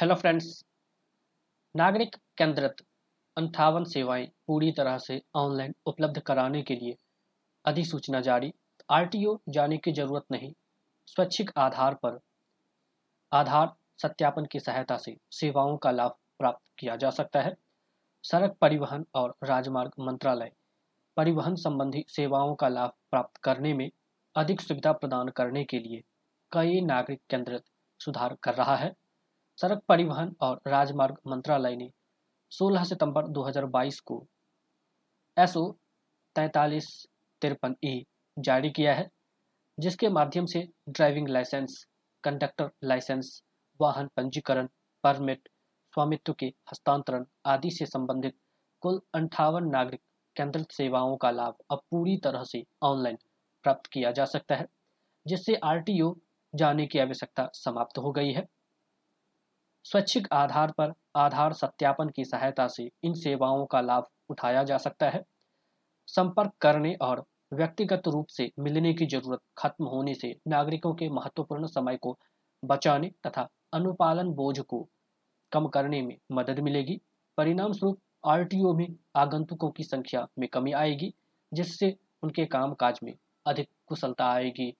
Hello friends नागरिक केंद्रित अंठावन सेवाएँ पूरी तरह से ऑनलाइन उपलब्ध कराने के लिए अधिसूचना जारी। आरटीओ जाने की ज़रूरत नहीं। स्वैच्छिक आधार पर आधार सत्यापन की सहायता से सेवाओं का लाभ प्राप्त किया जा सकता है। सड़क परिवहन और राजमार्ग मंत्रालय परिवहन संबंधी सेवाओं का लाभ प्राप्त करने में अधिक सुविधा प्रदान करने के लिए कई नागरिक केंद्रित सुधार कर रहा है। सड़क परिवहन और राजमार्ग मंत्रालय ने 16 सितंबर 2022 को एसओ तैतालीस तिरपन ई जारी किया है, जिसके माध्यम से ड्राइविंग लाइसेंस, कंडक्टर लाइसेंस, वाहन पंजीकरण, परमिट, स्वामित्व के हस्तांतरण आदि से संबंधित कुल अंठावन नागरिक केंद्रित सेवाओं का लाभ अब पूरी तरह से ऑनलाइन प्राप्त किया जा सकता है, जिससे आरटीओ जाने की आवश्यकता समाप्त हो गई है। स्वैच्छिक आधार पर आधार सत्यापन की सहायता से इन सेवाओं का लाभ उठाया जा सकता है। संपर्क करने और व्यक्तिगत रूप से मिलने की ज़रूरत खत्म होने से नागरिकों के महत्वपूर्ण समय को बचाने तथा अनुपालन बोझ को कम करने में मदद मिलेगी। परिणाम स्वरूप आरटीओ में आगंतुकों की संख्या में कमी आएगी, जिससे उनके कामकाज में अधिक कुशलता आएगी।